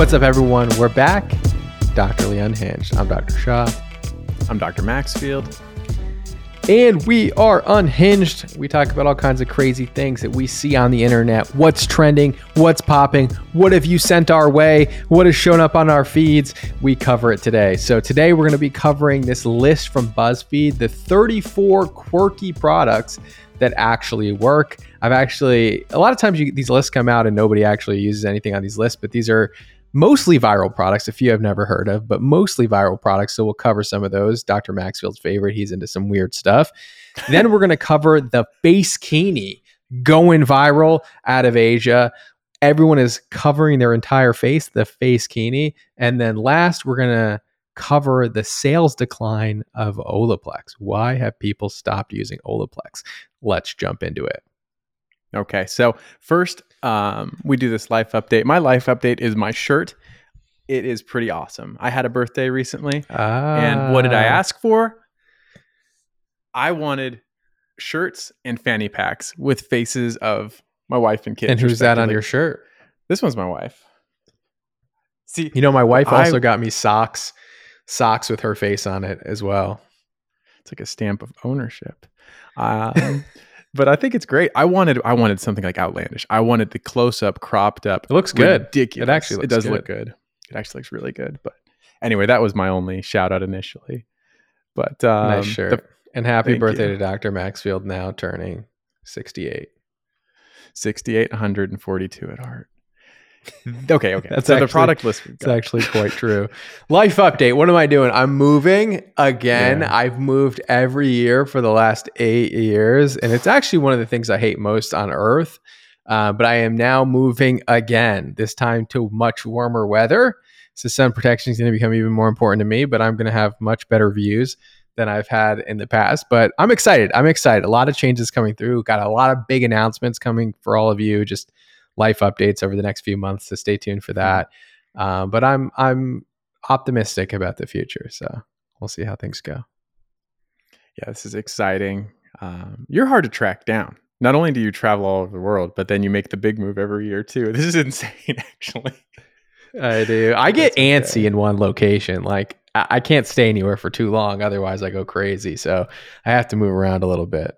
What's up, everyone? We're back. Dr. Doctorly Unhinged. I'm Dr. Shaw. I'm Dr. Maxfield. And we are unhinged. We talk about all kinds of crazy things that we see on the internet. What's trending? What's popping? What have you sent our way? What has shown up on our feeds? We cover it today. So, today we're going to be covering this list from BuzzFeed the 34 quirky products that actually work. I've actually, a lot of times you, these lists come out and nobody actually uses anything on these lists, but these are mostly viral products, a few I've never heard of, but mostly viral products. So we'll cover some of those. Dr. Maxfield's favorite, he's into some weird stuff. then we're going to cover the face Facekini going viral out of Asia. Everyone is covering their entire face, the face Facekini. And then last, we're going to cover the sales decline of Olaplex. Why have people stopped using Olaplex? Let's jump into it. Okay, so first, um, we do this life update. My life update is my shirt. It is pretty awesome. I had a birthday recently, Ah. and what did I ask for? I wanted shirts and fanny packs with faces of my wife and kids. And who's that on your shirt? This one's my wife. See, You know, my wife I- also got me socks, socks with her face on it as well. it's like a stamp of ownership. Um, but I think it's great. I wanted, I wanted something like outlandish. I wanted the close up, cropped up. It looks good. Ridiculous. It actually it does good. look good. It actually looks really good. But anyway, that was my only shout out initially. But um, nice the- shirt. and happy birthday you. to Dr. Maxfield, now turning 68. 68, 142 at heart. Okay, okay. That's so the product list. It's actually quite true. Life update. What am I doing? I'm moving again. Yeah. I've moved every year for the last eight years. And it's actually one of the things I hate most on earth. Uh, but I am now moving again, this time to much warmer weather. So sun protection is going to become even more important to me, but I'm going to have much better views than I've had in the past. But I'm excited. I'm excited. A lot of changes coming through. Got a lot of big announcements coming for all of you. Just life updates over the next few months. So stay tuned for that. Um, but I'm I'm optimistic about the future. So we'll see how things go. Yeah, this is exciting. Um, you're hard to track down. Not only do you travel all over the world, but then you make the big move every year too. This is insane, actually. I do. I get okay. antsy in one location. Like I, I can't stay anywhere for too long, otherwise I go crazy. So I have to move around a little bit.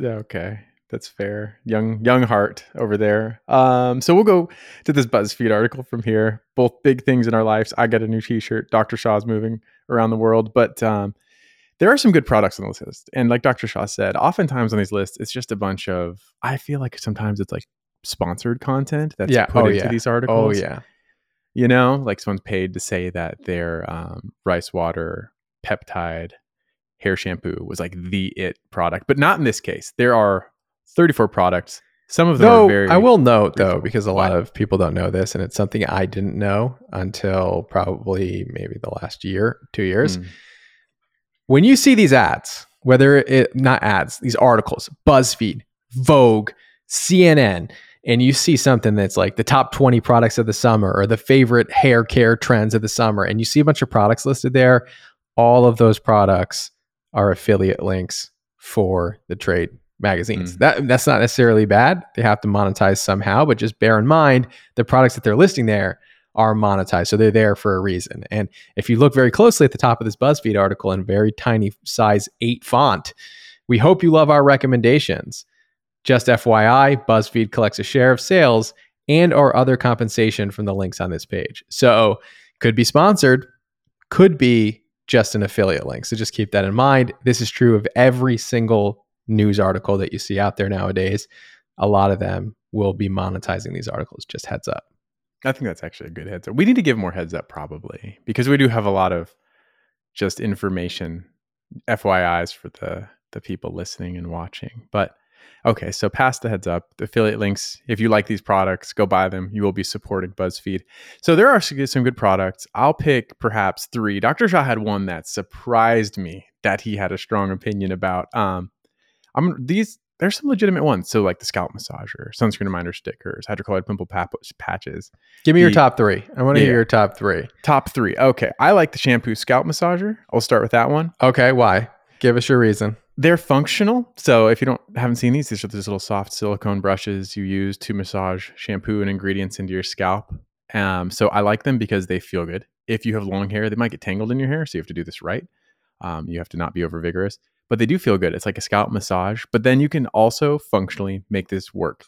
Okay. That's fair. Young young heart over there. Um, so we'll go to this BuzzFeed article from here. Both big things in our lives. I got a new t-shirt. Dr. Shaw's moving around the world, but um, there are some good products on this list. And like Dr. Shaw said, oftentimes on these lists, it's just a bunch of I feel like sometimes it's like sponsored content that's Yeah. put Oh, into yeah. these Oh articles. yeah. You know, like someone's paid to say that their um, rice water peptide hair shampoo was like the it product, but not in this case. There are 34 products. Some of them Though are very. I will note though, reasonable. because a lot of people don't know this, and it's something I didn't know until probably maybe the last year, two years. Mm, when you see these ads, whether it not ads, these articles, BuzzFeed, Vogue, CNN, and you see something that's like the top 20 products of the summer or the favorite hair care trends of the summer, and you see a bunch of products listed there, all of those products are affiliate links for the trade magazines. Mm. That that's not necessarily bad. They have to monetize somehow, but just bear in mind the products that they're listing there are monetized. So they're there for a reason. And if you look very closely at the top of this BuzzFeed article in very tiny size 8 font, we hope you love our recommendations. Just FYI, BuzzFeed collects a share of sales and or other compensation from the links on this page. So, could be sponsored, could be just an affiliate link. So just keep that in mind. This is true of every single news article that you see out there nowadays. A lot of them will be monetizing these articles. Just heads up. I think that's actually a good heads up. We need to give more heads up probably because we do have a lot of just information FYIs for the the people listening and watching. But okay, so past the heads up, the affiliate links. If you like these products, go buy them. You will be supporting BuzzFeed. So there are some some good products. I'll pick perhaps three. Dr. Shaw had one that surprised me that he had a strong opinion about. Um, I'm these. There's some legitimate ones. So like the scalp massager, sunscreen reminder stickers, hydrocolloid pimple pap- patches. Give me your top three. I want to hear your top three. Top three. Okay. I like the shampoo scalp massager. I'll start with that one. Okay, why? Give us your reason. They're functional. So if you don't haven't seen these, these are these little soft silicone brushes you use to massage shampoo and ingredients into your scalp. Um, so I like them because they feel good. If you have long hair, they might get tangled in your hair, so you have to do this right. Um, you have to not be over vigorous, but they do feel good. It's like a scalp massage. But then you can also functionally make this work.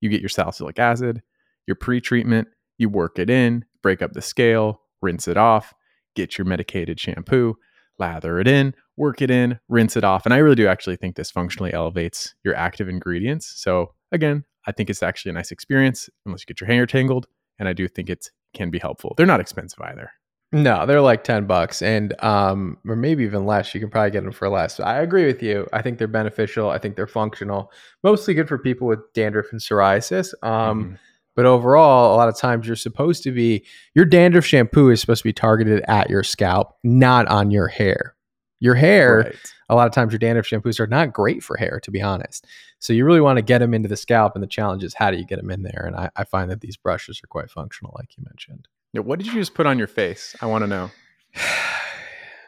You get your salicylic acid, your pre-treatment, you work it in, break up the scale, rinse it off, get your medicated shampoo, lather it in, work it in, rinse it off. And I really do actually think this functionally elevates your active ingredients. So again, I think it's actually a nice experience unless you get your hair tangled. And I do think it can be helpful. They're not expensive either. No, they're like 10 bucks and um or maybe even less. You can probably get them for less. I agree with you. I think they're beneficial. I think they're functional. Mostly good for people with dandruff and psoriasis. Um Mhm. but overall, a lot of times you're supposed to be your dandruff shampoo is supposed to be targeted at your scalp, not on your hair. Your hair, Right. a lot of times your dandruff shampoos are not great for hair, to be honest. So you really want to get them into the scalp, and the challenge is how do you get them in there? And I, I find that these brushes are quite functional, like you mentioned. Yeah, what did you just put on your face? I want to know.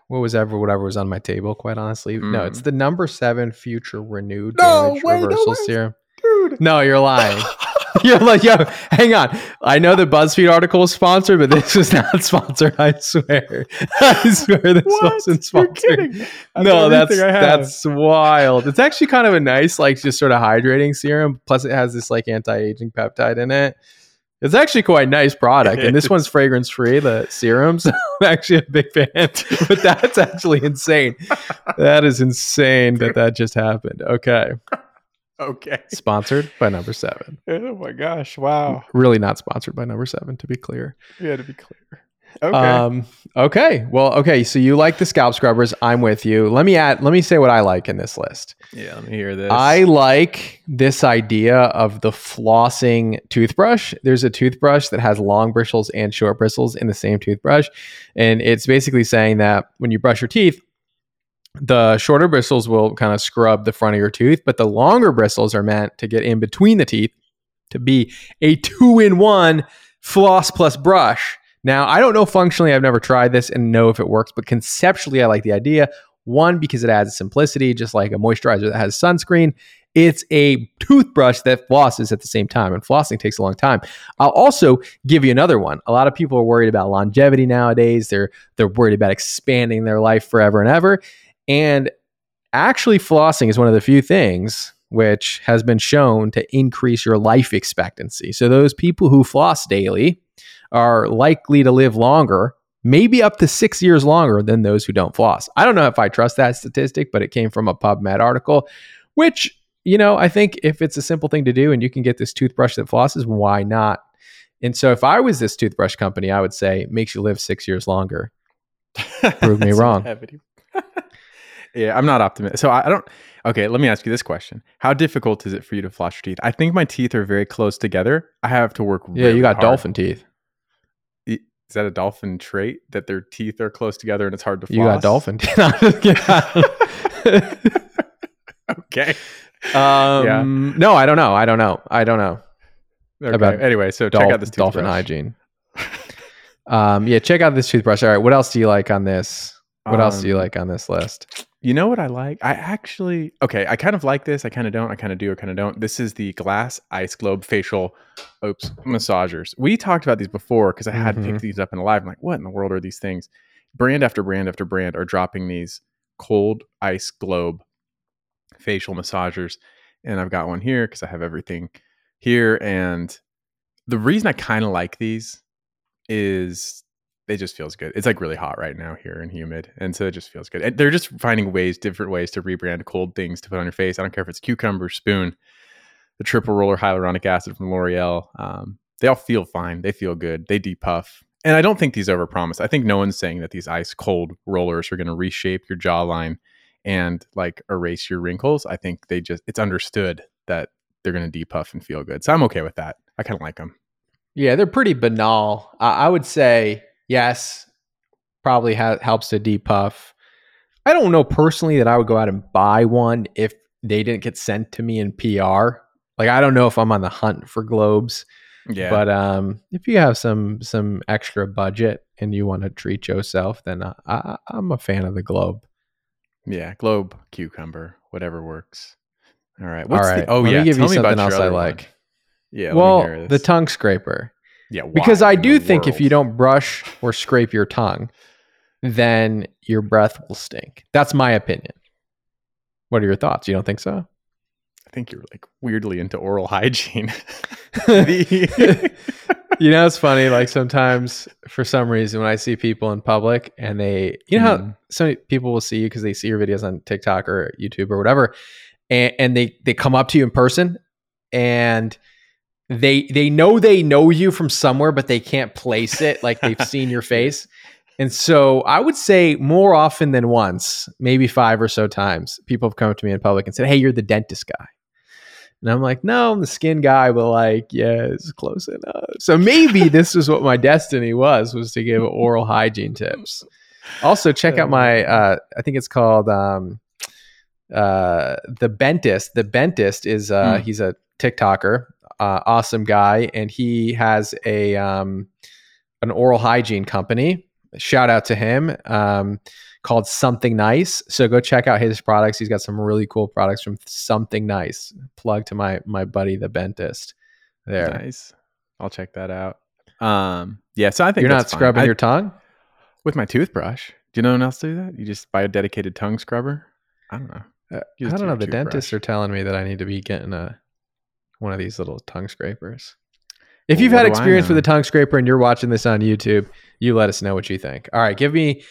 what was ever whatever was on my table quite honestly no it's Mm. the number seven future renewed No, damage wait, reversal way. serum Dude. no you're lying you're like yo hang on i know the buzzfeed article was sponsored but this is not sponsored i swear i swear this What? wasn't sponsored. No that's everything I have. that's wild it's actually kind of a nice like just sort of hydrating serum plus it has this like anti-aging peptide in it it's actually quite a nice product and this one's fragrance free the serums. so i'm actually a big fan but that's actually insane that is insane that that just happened okay okay. sponsored by number seven Oh my gosh! Wow. really not sponsored by number seven to be clear Yeah, to be clear. Okay. Um, okay. Well, okay. So you like the scalp scrubbers. I'm with you. Let me add, let me say what I like in this list. yeah. Let me hear this. I like this idea of the flossing toothbrush. There's a toothbrush that has long bristles and short bristles in the same toothbrush. And it's basically saying that when you brush your teeth, the shorter bristles will kind of scrub the front of your tooth, but the longer bristles are meant to get in between the teeth to be a two in one floss plus brush. Now, I don't know functionally, I've never tried this and know if it works, but conceptually, I like the idea. One, because it adds simplicity, just like a moisturizer that has sunscreen. It's a toothbrush that flosses at the same time, and flossing takes a long time. I'll also give you another one. A lot of people are worried about longevity nowadays. They're they're worried about expanding their life forever and ever. And actually, flossing is one of the few things which has been shown to increase your life expectancy. So those people who floss daily are likely to live longer, maybe up to six years longer than those who don't floss. I don't know if I trust that statistic, but it came from a PubMed article, which, you know, I think if it's a simple thing to do and you can get this toothbrush that flosses, why not? And so if I was this toothbrush company, I would say makes you live six years longer. Prove me wrong. yeah, I'm not optimistic. So I, I don't. Okay, let me ask you this question: How difficult is it for you to floss your teeth? I think my teeth are very close together. I have to work. Yeah, really you got hard. dolphin teeth. Is that a dolphin trait that their teeth are close together and it's hard to floss? You got dolphin okay. um, No, I don't know. I don't know. I don't know. Okay. About anyway, so Dol- check out this dolphin hygiene. um, yeah, check out this toothbrush. All right, what else do you like on this? What else do you Um, like on this list? You know what I like? I actually okay. I kind of like this. I kind of don't. I kind of do. I kind of don't. This is the Glass Ice Globe facial, oops, massagers. We talked about these before because I had Mhm. picked these up in the live. I'm like, what in the world are these things? Brand after brand after brand are dropping these cold ice globe facial massagers, and I've got one here because I have everything here. And the reason I kind of like these is it just feels good. It's like really hot right now here and humid, and so it just feels good. And they're just finding ways, different ways to rebrand cold things to put on your face. I don't care if it's cucumber, spoon, the triple roller hyaluronic acid from L'Oreal. Um, they all feel fine. They feel good. They depuff. And I don't think these overpromise. I think no one's saying that these ice cold rollers are going to reshape your jawline and like erase your wrinkles. I think they just it's understood that they're going to depuff and feel good. So I'm okay with that. I kind of like them. Yeah, they're pretty banal. I I would say yes, probably ha- helps to depuff. I don't know personally that I would go out and buy one if they didn't get sent to me in PR. Like I don't know if I'm on the hunt for globes, Yeah. but um, if you have some some extra budget and you want to treat yourself, then I, I, I'm a fan of the globe. Yeah, globe, cucumber, whatever works. All right. What's All right. The, oh let yeah. me give Tell you me something else I other one. like. Yeah. well, the tongue scraper. Yeah, because I do think if you don't brush or scrape your tongue, then your breath will stink. That's my opinion. What are your thoughts? You don't think so? I think you're like weirdly into oral hygiene. you know, it's funny. Like sometimes, for some reason, when I see people in public and they, you know, how Mhm. some people will see you because they see your videos on TikTok or YouTube or whatever, and, and they they come up to you in person and they they know they know you from somewhere, but they can't place it. Like they've seen your face. And so I would say more often than once, maybe five or so times, people have come up to me in public and said, Hey, you're the dentist guy. And I'm like, no, I'm the skin guy, but like, yeah, it's close enough. So maybe this was what my destiny was, was to give oral hygiene tips. Also, check out my uh I think it's called um uh the Bentist. The Bentist is uh Hmm. he's a TikToker, uh awesome guy, and he has a um an oral hygiene company. Shout out to him. Um called Something Nice. So go check out his products. He's got some really cool products from Something Nice. Plug to my my buddy the Bentist. There. Nice. I'll check that out. Um, yeah, so I think You're not scrubbing I- your tongue? with my toothbrush. Do you know anyone else do that? You just buy a dedicated tongue scrubber. I don't know. Uh, I don't know. The dentists are telling me that I need to be getting a one of these little tongue scrapers. If you've had experience with a tongue scraper and you're watching this on YouTube, you let us know what you think. All right, give me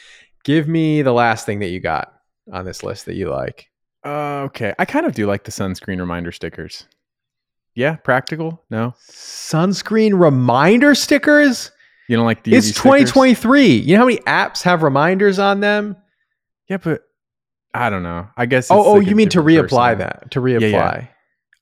give me the last thing that you got on this list that you like. Uh, okay, I kind of do like the sunscreen reminder stickers. Yeah, practical. No, Sunscreen reminder stickers? you don't like the. it's 2023. You know how many apps have reminders on them? Yeah, but I don't know. I guess. Oh, it's oh, like you mean to reapply person. that? To reapply. yeah.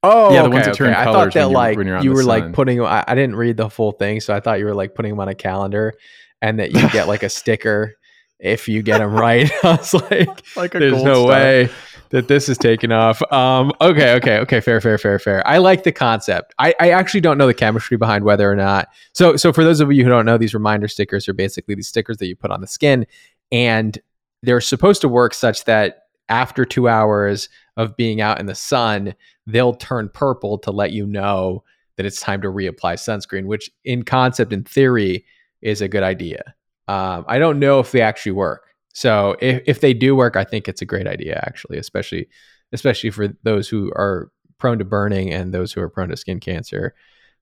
Oh, Yeah, the okay, ones that turn okay. I thought that you- like out you were like sun. putting. I, I didn't read the full thing, so I thought you were like putting them on a calendar, and that you get like a sticker if you get them right. I was like, Like a there's no star. way that this is taking off. Um, okay, okay, okay, fair, fair, fair, fair. I like the concept. I, I actually don't know the chemistry behind whether or not. So, so for those of you who don't know, these reminder stickers are basically these stickers that you put on the skin, and they're supposed to work such that after two hours of being out in the sun, they'll turn purple to let you know that it's time to reapply sunscreen. Which, in concept, in theory, is a good idea. Um, I don't know if they actually work. So if, if they do work, I think it's a great idea actually, especially especially for those who are prone to burning and those who are prone to skin cancer.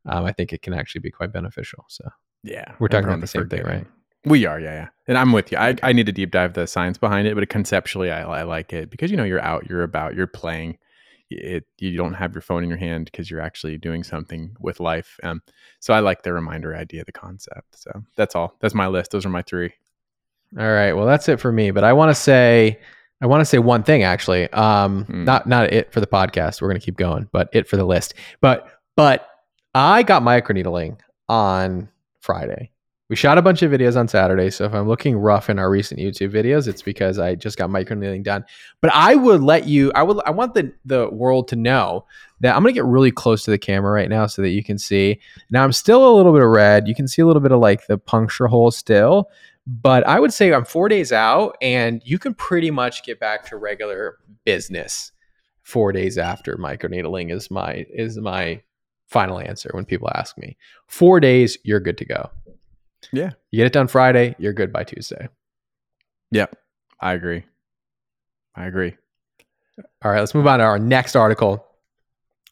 Um, I think it can actually be quite beneficial. So Yeah, We're talking about the same thing, right? We are, yeah, yeah. And I'm with you. I, I need to deep dive the science behind it, but conceptually, I, I like it because you know you're out, you're about, you're playing. It you don't have your phone in your hand because you're actually doing something with life. Um, so I like the reminder idea, the concept. So that's all. That's my list. Those are my three. all right, well that's it for me. But I want to say I want to say one thing actually. Um, Hmm. not not it for the podcast. We're gonna keep going, but it for the list. But but I got microneedling on Friday. We shot a bunch of videos on Saturday, so if I'm looking rough in our recent YouTube videos, it's because I just got microneedling done. But I would let you. I would. I want the the world to know that I'm gonna get really close to the camera right now so that you can see. Now I'm still a little bit of red. You can see a little bit of like the puncture hole still, but I would say I'm four days out, and you can pretty much get back to regular business four days after microneedling is my is my final answer when people ask me. Four days, you're good to go. Yeah. You get it done Friday, you're good by Tuesday. Yep, I agree. I agree. All right, let's move on to our next article.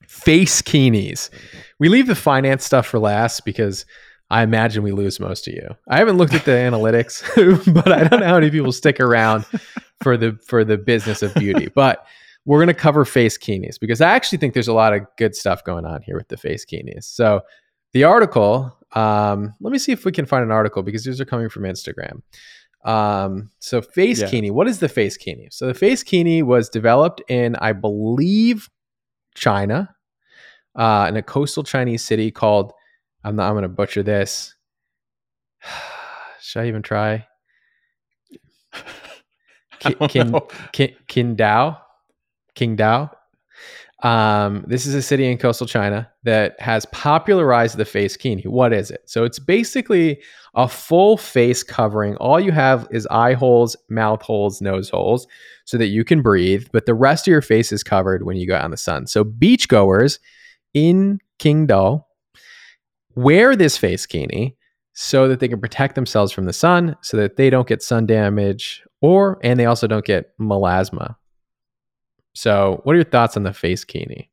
Face kinis. We leave the finance stuff for last because I imagine we lose most of you. I haven't looked at the analytics, but I don't know how many people stick around for the for the business of beauty. But we're going to cover face kinis because I actually think there's a lot of good stuff going on here with the face kinis. So the article, um, let me see if we can find an article because these are coming from Instagram. Um, so face Yeah. kini, what is the face kini? So the face kini was developed in, I believe, China, uh, in a coastal Chinese city called. I'm not. I'm going to butcher this. Should I even try? Don't Kin- know. Kin- Qingdao, Qingdao. Um, this is a city in coastal China that has popularized the face kini. What is it? So it's basically a full face covering. All you have is eye holes, mouth holes, nose holes, so that you can breathe. But the rest of your face is covered when you go out in the sun. So beachgoers in Qingdao wear this face kini so that they can protect themselves from the sun, so that they don't get sun damage, or and they also don't get melasma. So, what are your thoughts on the face kini?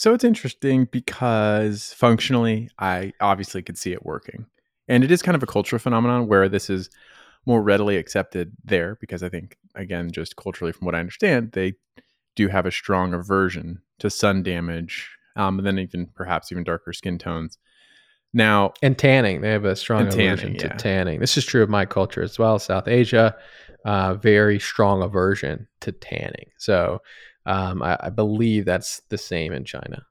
So it's interesting because functionally, I obviously could see it working. And it is kind of a cultural phenomenon where this is more readily accepted there because I think, again, just culturally, from what I understand, they do have a strong aversion to sun damage, um, and then even perhaps even darker skin tones. Now, and tanning, they have a strong tanning, aversion to yeah. tanning. This is true of my culture as well. South Asia, uh, very strong aversion to tanning. So, um, I, I believe that's the same in China.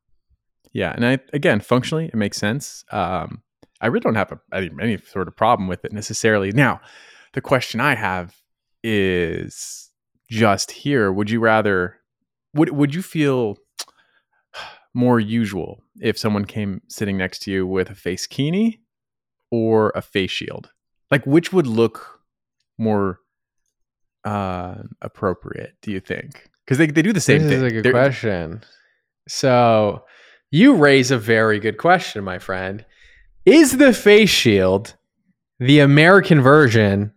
Yeah, and I again, functionally, it makes sense. Um, I really don't have a, any, any sort of problem with it necessarily. Now, the question I have is just here: Would you rather? Would would you feel more usual if someone came sitting next to you with a face kini or a face shield? Like, which would look more uh, appropriate? Do you think? Because they they do the same this thing. is a good They're- question. So, you raise a very good question, my friend. Is the face shield the American version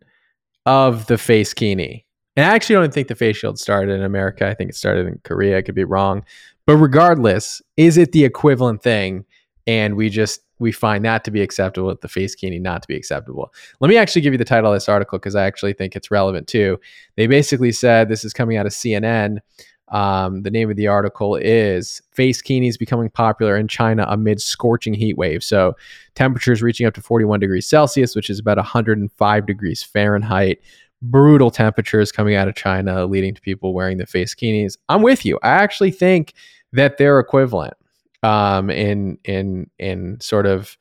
of the face kini? And I actually don't think the face shield started in America. I think it started in Korea. I could be wrong. But regardless, is it the equivalent thing? And we just we find that to be acceptable, the face kini not to be acceptable. Let me actually give you the title of this article because I actually think it's relevant too. They basically said this is coming out of CNN. Um, the name of the article is Face Kinis Becoming Popular in China Amid Scorching Heat Wave. So, temperatures reaching up to 41 degrees Celsius, which is about 105 degrees Fahrenheit. Brutal temperatures coming out of China, leading to people wearing the face kinis. I'm with you. I actually think that they're equivalent um, in in in sort of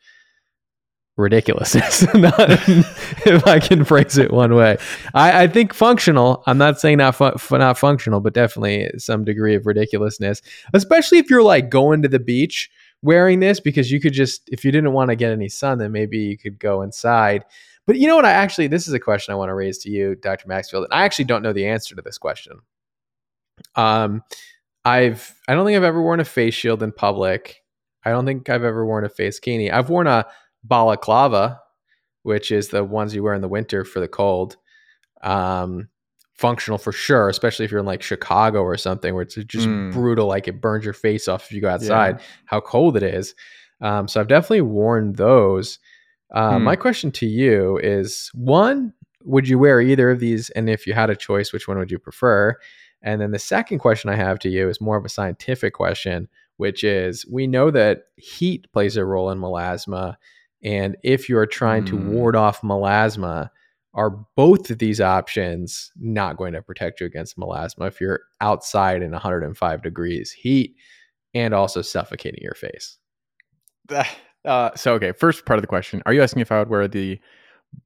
ridiculousness, not, if I can phrase it one way. I, I think functional. I'm not saying not fu- not functional, but definitely some degree of ridiculousness, especially if you're like going to the beach wearing this because you could just if you didn't want to get any sun, then maybe you could go inside. But you know what? I actually this is a question I want to raise to you, Dr. Maxfield, and I actually don't know the answer to this question. Um, I've I don't think I've ever worn a face shield in public. I don't think I've ever worn a face kini. I've worn a balaclava, which is the ones you wear in the winter for the cold. Um, functional for sure, especially if you're in like Chicago or something where it's just Mm. brutal, like it burns your face off if you go outside. How cold it is. Um, so I've definitely worn those. Uh, Hmm. My question to you is: one, would you wear either of these? And if you had a choice, which one would you prefer? And then the second question I have to you is more of a scientific question, which is we know that heat plays a role in melasma. And if you're trying to Mm. ward off melasma, are both of these options not going to protect you against melasma if you're outside in 105 degrees heat and also suffocating your face? Uh, so okay, first part of the question: Are you asking if I would wear the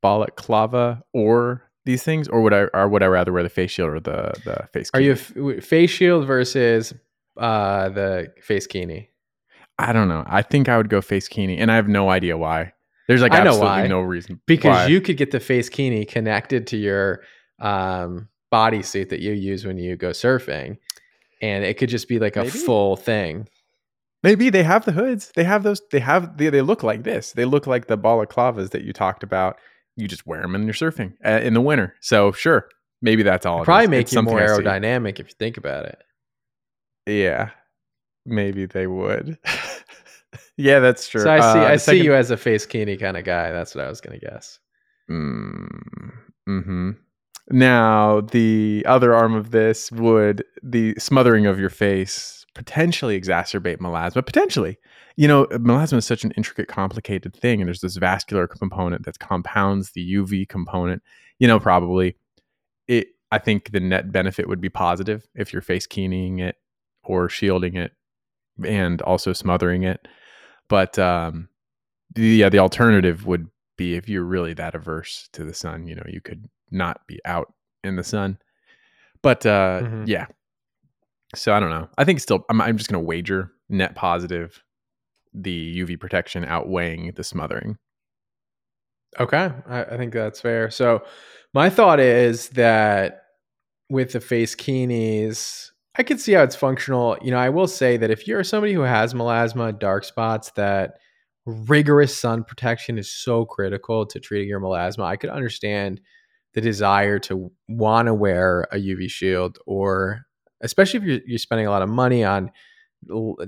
balaclava or these things, or would I, or would I rather wear the face shield or the the face? Are you f- face shield versus uh, the face kini? I don't know. I think I would go face kini, and I have no idea why. There's like I know absolutely why. no reason Because why. you could get the face kini connected to your um, bodysuit that you use when you go surfing, and it could just be like a Maybe. full thing. maybe they have the hoods. They have those. They have they, they look like this. They look like the balaclavas that you talked about. You just wear them when you're surfing uh, in the winter. So sure, maybe that's all. it Probably make It's you more something I see. aerodynamic if you think about it. Yeah, maybe they would. yeah, that's true. So I see, Uh, I the see you as a face kini kind of guy. That's what I was gonna guess. Mm, hmm Now, the other arm of this would the smothering of your face potentially exacerbate melasma. Potentially, you know, melasma is such an intricate, complicated thing, and there's this vascular component that compounds the UV component. You know, probably it. I think the net benefit would be positive if you're face keening it or shielding it, and also smothering it. But um, the yeah, the alternative would be if you're really that averse to the sun, you know, you could not be out in the sun. But uh Mhm. yeah. So I don't know. I think still I'm I'm just going to wager net positive the UV protection outweighing the smothering. Okay, I, I think that's fair. So, my thought is that with the face kinis, I could see how it's functional. You know, I will say that if you're somebody who has melasma, dark spots that rigorous sun protection is so critical to treating your melasma. I could understand the desire to want to wear a UV shield, or especially if you're, you're spending a lot of money on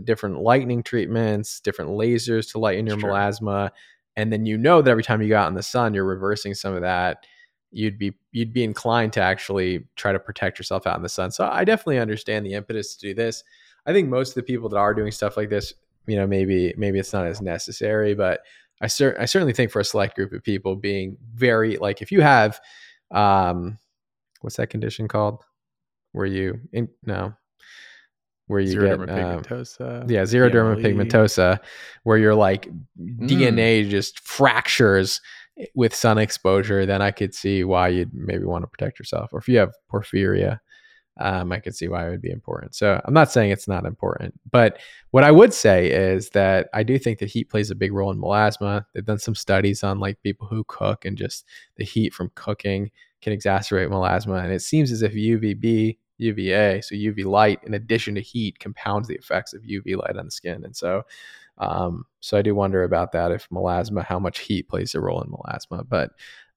different lightning treatments, different lasers to lighten your sure. melasma, and then you know that every time you go out in the sun, you're reversing some of that. You'd be you'd be inclined to actually try to protect yourself out in the sun. So I definitely understand the impetus to do this. I think most of the people that are doing stuff like this, you know, maybe maybe it's not as necessary, but I, cer- I certainly think for a select group of people being very like if you have um what's that condition called where you in no where you get pigmentosa, um, yeah xeroderma pigmentosa where you're like mm. dna just fractures with sun exposure then i could see why you'd maybe want to protect yourself or if you have porphyria um, I could see why it would be important. So I'm not saying it's not important, but what I would say is that I do think that heat plays a big role in melasma. They've done some studies on like people who cook and just the heat from cooking can exacerbate melasma. And it seems as if UVB, UVA, so UV light, in addition to heat, compounds the effects of UV light on the skin. And so, um, so I do wonder about that if melasma, how much heat plays a role in melasma. But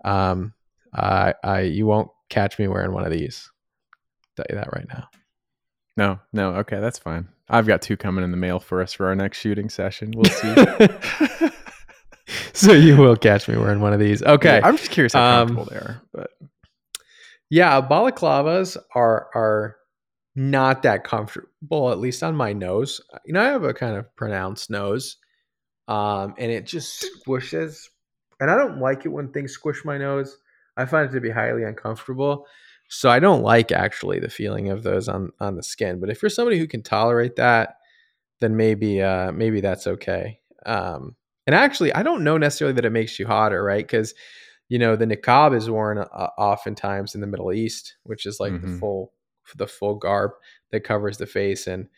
um, I, I, you won't catch me wearing one of these tell you that right now. No, no, okay, that's fine. I've got two coming in the mail for us for our next shooting session. We'll see. so you will catch me wearing one of these. Okay, yeah, I'm just curious how comfortable um, they are, but yeah, balaclavas are are not that comfortable, at least on my nose. You know, I have a kind of pronounced nose, um, and it just squishes, and I don't like it when things squish my nose. I find it to be highly uncomfortable. So I don't like actually the feeling of those on on the skin. But if you're somebody who can tolerate that, then maybe uh, maybe that's okay. Um, and actually, I don't know necessarily that it makes you hotter, right? Because you know the niqab is worn uh, oftentimes in the Middle East, which is like mm-hmm. the full the full garb that covers the face. And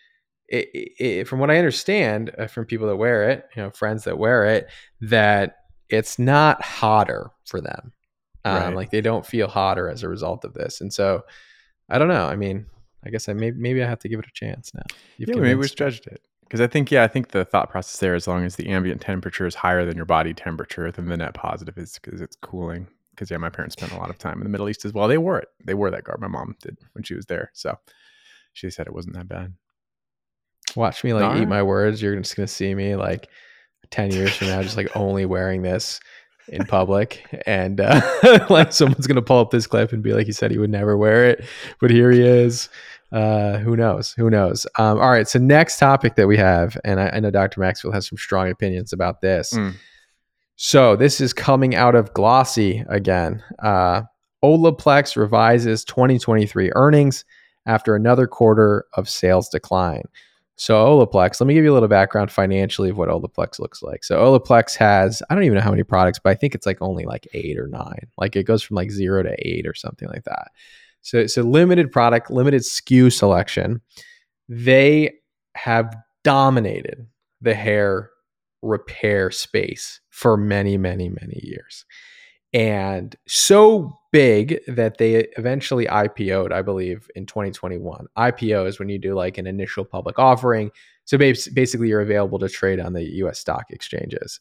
it, it, from what I understand uh, from people that wear it, you know, friends that wear it, that it's not hotter for them. Um, right. Like they don't feel hotter as a result of this. And so I don't know. I mean, I guess I may, maybe I have to give it a chance now. You've yeah, maybe we've judged it. Because I think, yeah, I think the thought process there, as long as the ambient temperature is higher than your body temperature, then the net positive is because it's cooling. Because yeah, my parents spent a lot of time in the Middle East as well. They wore it. They wore that garb. My mom did when she was there. So she said it wasn't that bad. Watch me like eat my words. You're just gonna see me like ten years from now, just like only wearing this in public and uh, like someone's gonna pull up this clip and be like he said he would never wear it but here he is uh, who knows who knows um, all right so next topic that we have and I, I, know dr Maxwell has some strong opinions about this mm. so this is coming out of glossy again uh, olaplex revises 2023 earnings after another quarter of sales decline so Olaplex, let me give you a little background financially of what Olaplex looks like. So Olaplex has, I don't even know how many products, but I think it's like only like eight or nine. Like it goes from like zero to eight or something like that. So it's a limited product, limited SKU selection. They have dominated the hair repair space for many, many, many years. And so big that they eventually IPO'd, I believe, in 2021. IPO is when you do like an initial public offering. So basically, you're available to trade on the US stock exchanges.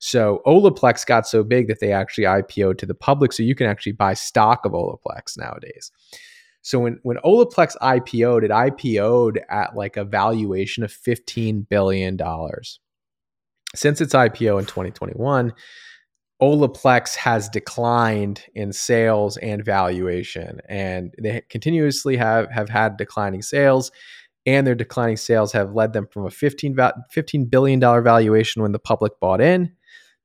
So Olaplex got so big that they actually IPO'd to the public. So you can actually buy stock of Olaplex nowadays. So when, when Olaplex IPO'd, it IPO'd at like a valuation of $15 billion. Since its IPO in 2021, Olaplex has declined in sales and valuation, and they continuously have have had declining sales, and their declining sales have led them from a 15, 15 billion dollar valuation when the public bought in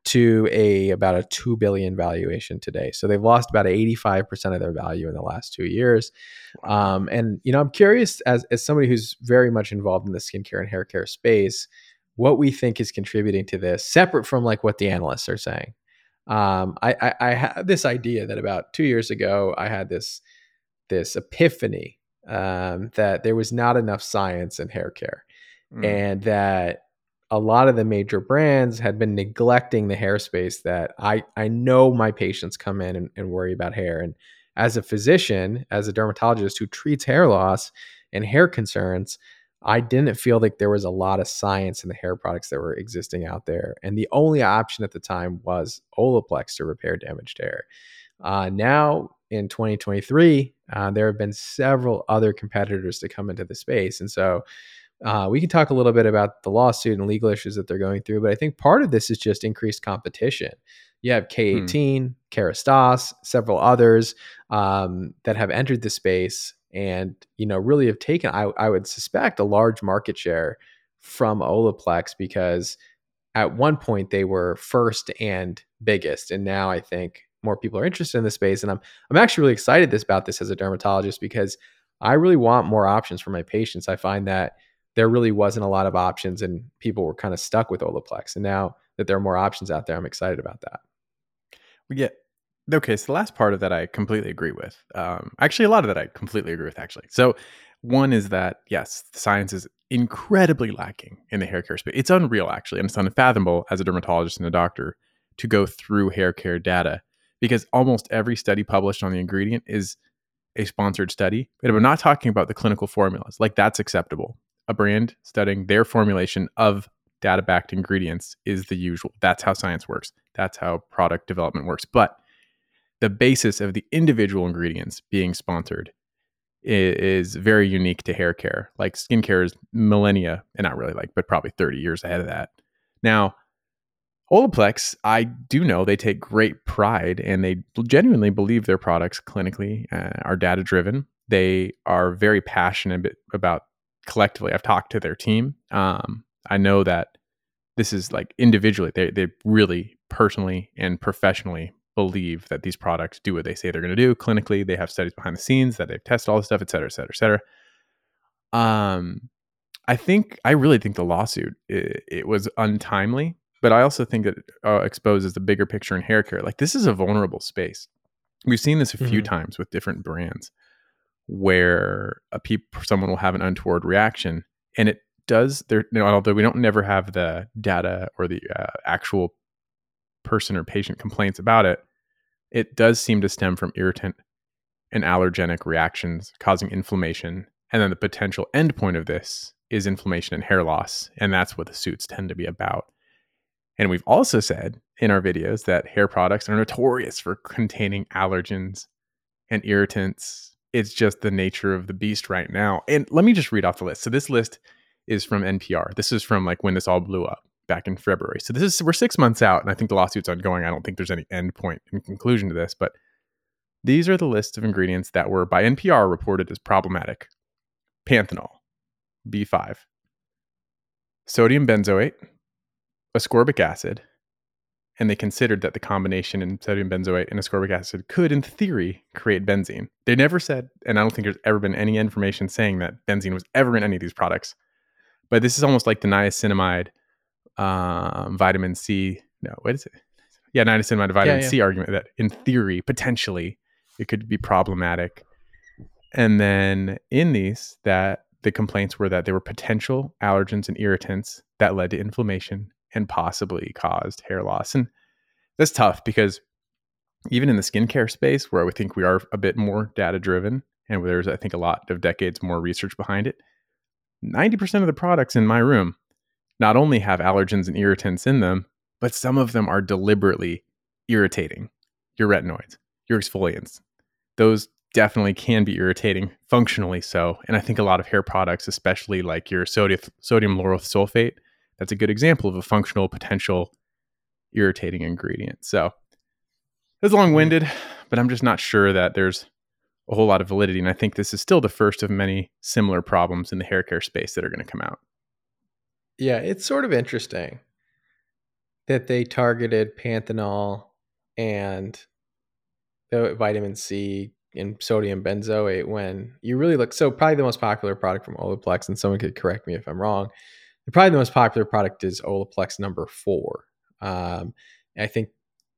to a about a 2 billion valuation today. So they've lost about 85% of their value in the last 2 years. Um, and you know, I'm curious as as somebody who's very much involved in the skincare and hair care space, what we think is contributing to this separate from like what the analysts are saying um, I, I, I had this idea that about two years ago I had this this epiphany um, that there was not enough science in hair care, mm. and that a lot of the major brands had been neglecting the hair space that I I know my patients come in and, and worry about hair, and as a physician, as a dermatologist who treats hair loss and hair concerns, I didn't feel like there was a lot of science in the hair products that were existing out there. And the only option at the time was Olaplex to repair damaged hair. Uh, now in 2023, uh, there have been several other competitors to come into the space. And so uh, we can talk a little bit about the lawsuit and legal issues that they're going through, but I think part of this is just increased competition. You have K18, hmm. Kerastase, several others um, that have entered the space and you know really have taken I, I would suspect a large market share from Olaplex because at one point they were first and biggest and now I think more people are interested in the space and I'm I'm actually really excited this about this as a dermatologist because I really want more options for my patients. I find that there really wasn't a lot of options and people were kind of stuck with Olaplex and now that there are more options out there I'm excited about that. We get Okay, so the last part of that I completely agree with. Um, actually, a lot of that I completely agree with. Actually, so one is that yes, the science is incredibly lacking in the hair care space. It's unreal, actually, and it's unfathomable as a dermatologist and a doctor to go through hair care data because almost every study published on the ingredient is a sponsored study. But I'm not talking about the clinical formulas. Like that's acceptable. A brand studying their formulation of data backed ingredients is the usual. That's how science works. That's how product development works. But the basis of the individual ingredients being sponsored is, very unique to hair care. Like skincare is millennia, and not really like, but probably 30 years ahead of that. Now, Olaplex, I do know they take great pride and they genuinely believe their products clinically uh, are data driven. They are very passionate about collectively. I've talked to their team. Um, I know that this is like individually, they, they really personally and professionally believe that these products do what they say they're going to do clinically. They have studies behind the scenes that they've tested all this stuff, et cetera, et cetera, et cetera. Um, I think I really think the lawsuit it, it was untimely, but I also think that uh, exposes the bigger picture in hair care. Like this is a vulnerable space. We've seen this a few mm-hmm. times with different brands where a peop- someone will have an untoward reaction, and it does. There, you know, although we don't never have the data or the uh, actual person or patient complaints about it, it does seem to stem from irritant and allergenic reactions causing inflammation. And then the potential endpoint of this is inflammation and hair loss. And that's what the suits tend to be about. And we've also said in our videos that hair products are notorious for containing allergens and irritants. It's just the nature of the beast right now. And let me just read off the list. So this list is from NPR. This is from like when this all blew up back in February. So this is we're six months out, and I think the lawsuit's ongoing. I don't think there's any end point in conclusion to this, but these are the list of ingredients that were by NPR reported as problematic: panthenol, B5, sodium benzoate, ascorbic acid, and they considered that the combination in sodium benzoate and ascorbic acid could, in theory, create benzene. They never said, and I don't think there's ever been any information saying that benzene was ever in any of these products. But this is almost like the niacinamide um, vitamin C. No, what is it? Yeah, niacinamide vitamin yeah, yeah. C argument that in theory, potentially, it could be problematic. And then in these, that the complaints were that there were potential allergens and irritants that led to inflammation and possibly caused hair loss. And that's tough because even in the skincare space, where I think we are a bit more data driven and where there's, I think, a lot of decades more research behind it, 90% of the products in my room not only have allergens and irritants in them, but some of them are deliberately irritating your retinoids, your exfoliants. Those definitely can be irritating functionally so. And I think a lot of hair products, especially like your sodium, sodium lauryl sulfate, that's a good example of a functional potential irritating ingredient. So it's long winded, but I'm just not sure that there's a whole lot of validity. And I think this is still the first of many similar problems in the hair care space that are going to come out. Yeah, it's sort of interesting that they targeted panthenol and vitamin C and sodium benzoate when you really look so probably the most popular product from Olaplex, and someone could correct me if I'm wrong. Probably the most popular product is Olaplex number four. Um, I think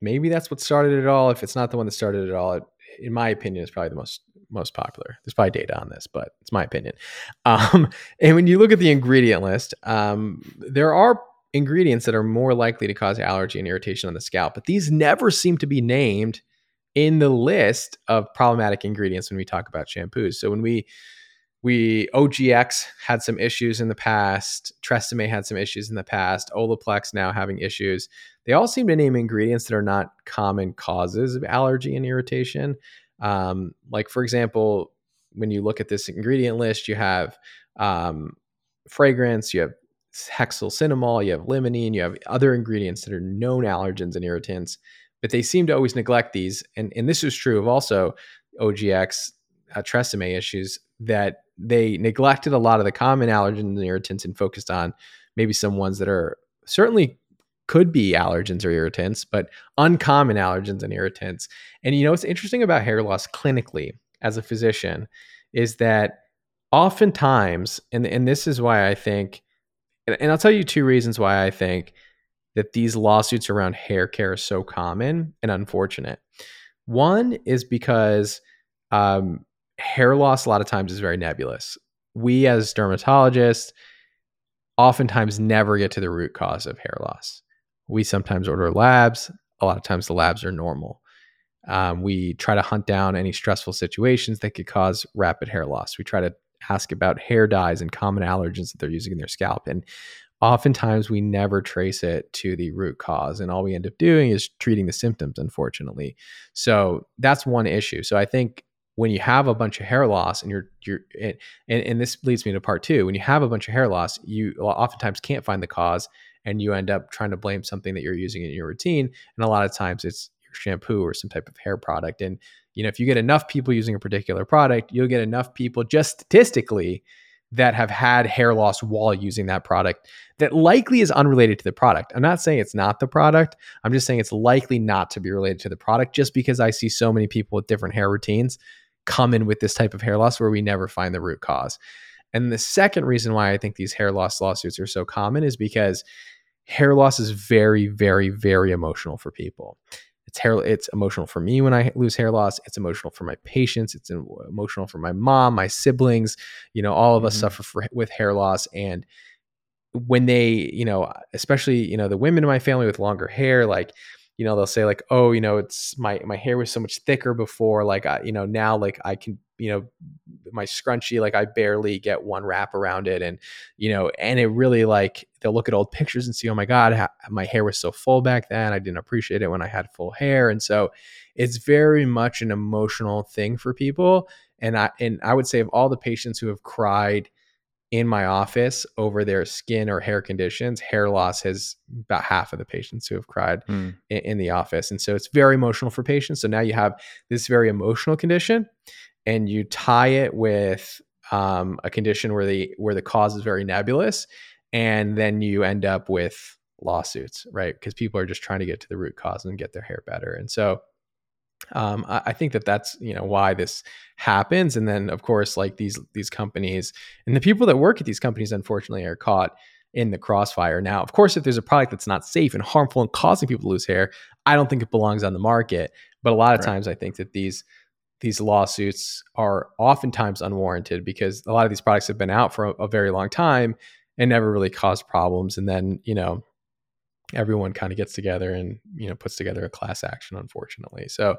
maybe that's what started it all. If it's not the one that started it all, it, in my opinion, is probably the most most popular. There's probably data on this, but it's my opinion. Um, and when you look at the ingredient list, um, there are ingredients that are more likely to cause allergy and irritation on the scalp, but these never seem to be named in the list of problematic ingredients when we talk about shampoos. So when we we OGX had some issues in the past. Tresemme had some issues in the past. Olaplex now having issues. They all seem to name ingredients that are not common causes of allergy and irritation. Um, like for example, when you look at this ingredient list, you have um, fragrance, you have hexyl hexylcinnamal, you have limonene, you have other ingredients that are known allergens and irritants, but they seem to always neglect these. And and this is true of also OGX uh, Tresemme issues that they neglected a lot of the common allergens and irritants and focused on maybe some ones that are certainly could be allergens or irritants, but uncommon allergens and irritants. And you know what's interesting about hair loss clinically as a physician is that oftentimes, and, and this is why I think, and, and I'll tell you two reasons why I think that these lawsuits around hair care are so common and unfortunate. One is because um, hair loss a lot of times is very nebulous. We as dermatologists oftentimes never get to the root cause of hair loss. We sometimes order labs. A lot of times the labs are normal. Um, we try to hunt down any stressful situations that could cause rapid hair loss. We try to ask about hair dyes and common allergens that they're using in their scalp. And oftentimes we never trace it to the root cause. And all we end up doing is treating the symptoms, unfortunately. So that's one issue. So I think when you have a bunch of hair loss and you're you're and, and this leads me to part two when you have a bunch of hair loss you oftentimes can't find the cause and you end up trying to blame something that you're using in your routine and a lot of times it's your shampoo or some type of hair product and you know if you get enough people using a particular product you'll get enough people just statistically that have had hair loss while using that product that likely is unrelated to the product. I'm not saying it's not the product. I'm just saying it's likely not to be related to the product just because I see so many people with different hair routines come in with this type of hair loss where we never find the root cause. And the second reason why I think these hair loss lawsuits are so common is because hair loss is very, very, very emotional for people. It's hair. It's emotional for me when I lose hair loss. It's emotional for my patients. It's emotional for my mom, my siblings. You know, all of us mm-hmm. suffer for, with hair loss, and when they, you know, especially you know the women in my family with longer hair, like you know they'll say like oh you know it's my my hair was so much thicker before like I you know now like I can you know my scrunchie like I barely get one wrap around it. And you know and it really like they'll look at old pictures and see oh my god my hair was so full back then. I didn't appreciate it when I had full hair. And so it's very much an emotional thing for people. And I and I would say of all the patients who have cried in my office over their skin or hair conditions, hair loss has about half of the patients who have cried mm. in, in, the office. And so it's very emotional for patients. So now you have this very emotional condition and you tie it with um, a condition where the where the cause is very nebulous and then you end up with lawsuits, right? Because people are just trying to get to the root cause and get their hair better. And so um, I, I, think that that's you know why this happens and then of course like these these companies and the people that work at these companies unfortunately are caught in the crossfire now of course if there's a product that's not safe and harmful and causing people to lose hair i don't think it belongs on the market but a lot of right. times i think that these these lawsuits are oftentimes unwarranted because a lot of these products have been out for a, a very long time and never really caused problems and then you know everyone kind of gets together and you know puts together a class action unfortunately. So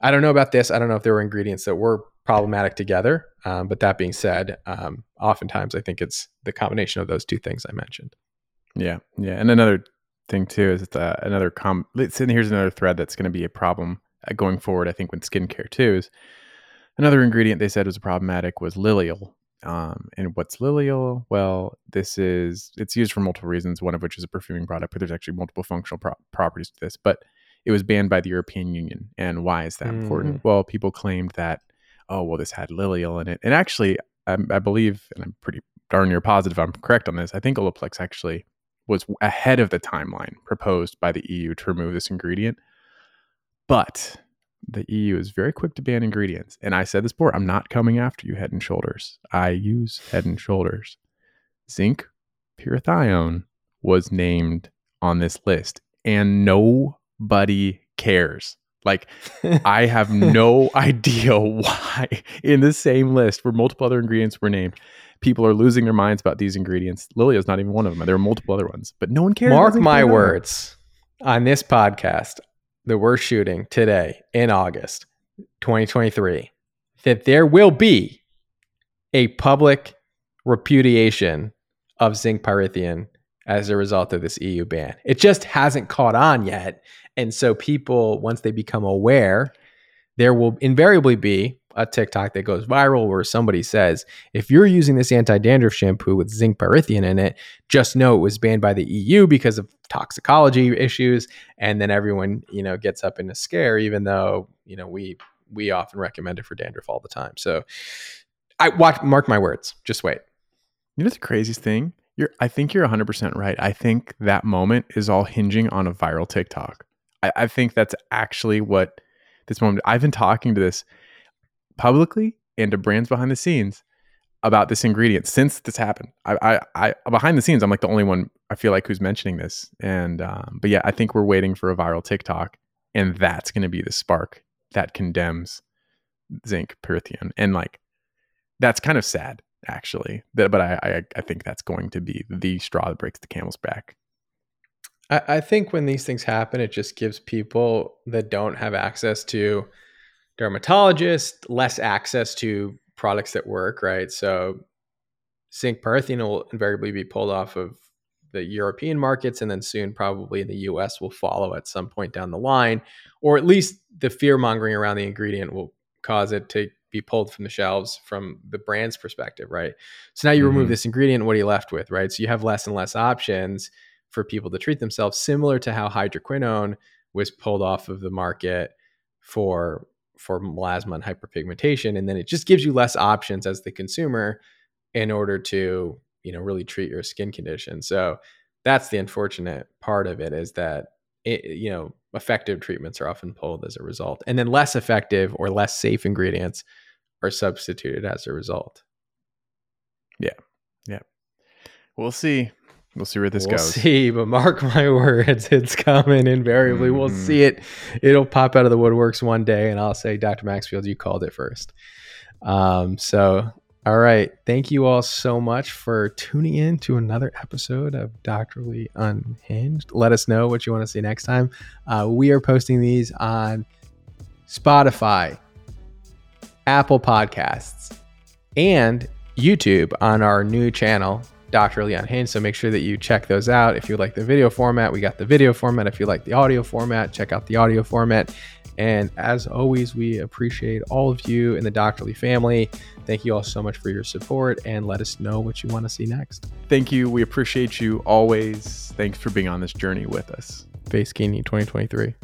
i don't know about this. I don't know if there were ingredients that were problematic together um, but that being said um, oftentimes i think it's the combination of those two things i mentioned. Yeah yeah and another thing too is uh, another com and here's another thread that's going to be a problem uh, going forward i think with skincare too is another ingredient they said was problematic was lilial um, and what's Lilial? Well, this is it's used for multiple reasons. One of which is a perfuming product, but there's actually multiple functional pro- properties to this. But it was banned by the European Union. And why is that mm. important? Well, people claimed that oh well, this had Lilial in it, and actually, I, I believe, and I'm pretty darn near positive I'm correct on this. I think Olaplex actually was ahead of the timeline proposed by the EU to remove this ingredient. But the EU is very quick to ban ingredients. And I said this before, I'm not coming after you head and shoulders. I use head and shoulders. Zinc pyrithione was named on this list and nobody cares. Like, I have no idea why in the same list where multiple other ingredients were named, people are losing their minds about these ingredients. Lilial is not even one of them. There are multiple other ones, but no one cares. Mark my words on this podcast that we're shooting today in August 2023 that there will be a public repudiation of zinc pyrithione as a result of this EU ban. It just hasn't caught on yet. And so people, once they become aware, there will invariably be a TikTok that goes viral where somebody says, if you're using this anti dandruff shampoo with zinc pyrithione in it, just know it was banned by the EU because of toxicology issues. And then everyone, you know, gets up in a scare, even though, you know, we we often recommend it for dandruff all the time. So I watch mark my words. Just wait. You know the craziest thing? You're I think you're 100% right. I think that moment is all hinging on a viral TikTok. I, I think that's actually what this moment I've been talking to this publicly and to brands behind the scenes about this ingredient since this happened. I, I, I behind the scenes, I'm like the only one I feel like who's mentioning this. And, um, but yeah, I think we're waiting for a viral TikTok, and that's going to be the spark that condemns zinc pyrithione. And like, that's kind of sad, actually. But, but I, I, I think that's going to be the straw that breaks the camel's back. I think when these things happen, it just gives people that don't have access to dermatologist, less access to products that work, right? So zinc pyrithione will invariably be pulled off of the European markets and then soon probably in the US will follow at some point down the line, or at least the fear mongering around the ingredient will cause it to be pulled from the shelves from the brand's perspective, right? So now you mm-hmm. remove this ingredient, what are you left with, right? So you have less and less options for people to treat themselves, similar to how hydroquinone was pulled off of the market for for melasma and hyperpigmentation and then it just gives you less options as the consumer in order to you know really treat your skin condition. So that's the unfortunate part of it is that it, you know effective treatments are often pulled as a result and then less effective or less safe ingredients are substituted as a result. Yeah. Yeah. We'll see We'll see where this we'll goes. See, but mark my words, it's coming invariably. Mm-hmm. We'll see it. It'll pop out of the woodworks one day, and I'll say, Dr. Maxfield, you called it first. Um, so, all right. Thank you all so much for tuning in to another episode of Doctorly Unhinged. Let us know what you want to see next time. Uh, we are posting these on Spotify, Apple Podcasts, and YouTube on our new channel, Doctorly Haynes. So make sure that you check those out. If you like the video format, we got the video format. If you like the audio format, check out the audio format. And as always, we appreciate all of you in the Doctorly family. Thank you all so much for your support and let us know what you want to see next. Thank you. We appreciate you always. Thanks for being on this journey with us. Facekini 2023.